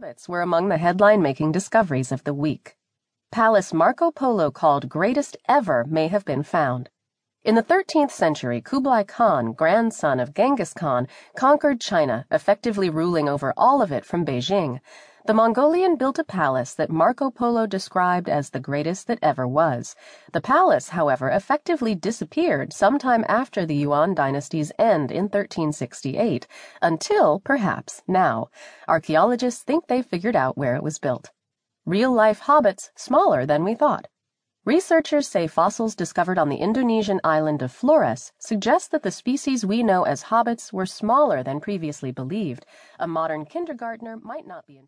Hobbits were among the headline making discoveries of the week. Palace Marco Polo called greatest ever may have been found. In the 13th century, Kublai Khan, grandson of Genghis Khan, conquered China, effectively ruling over all of it from Beijing. The Mongolian built a palace that Marco Polo described as the greatest that ever was. The palace, however, effectively disappeared sometime after the Yuan dynasty's end in 1368, until, perhaps, now. Archaeologists think they've figured out where it was built. Real life hobbits, smaller than we thought. Researchers say fossils discovered on the Indonesian island of Flores suggest that the species we know as hobbits were smaller than previously believed. A modern kindergartner might not be.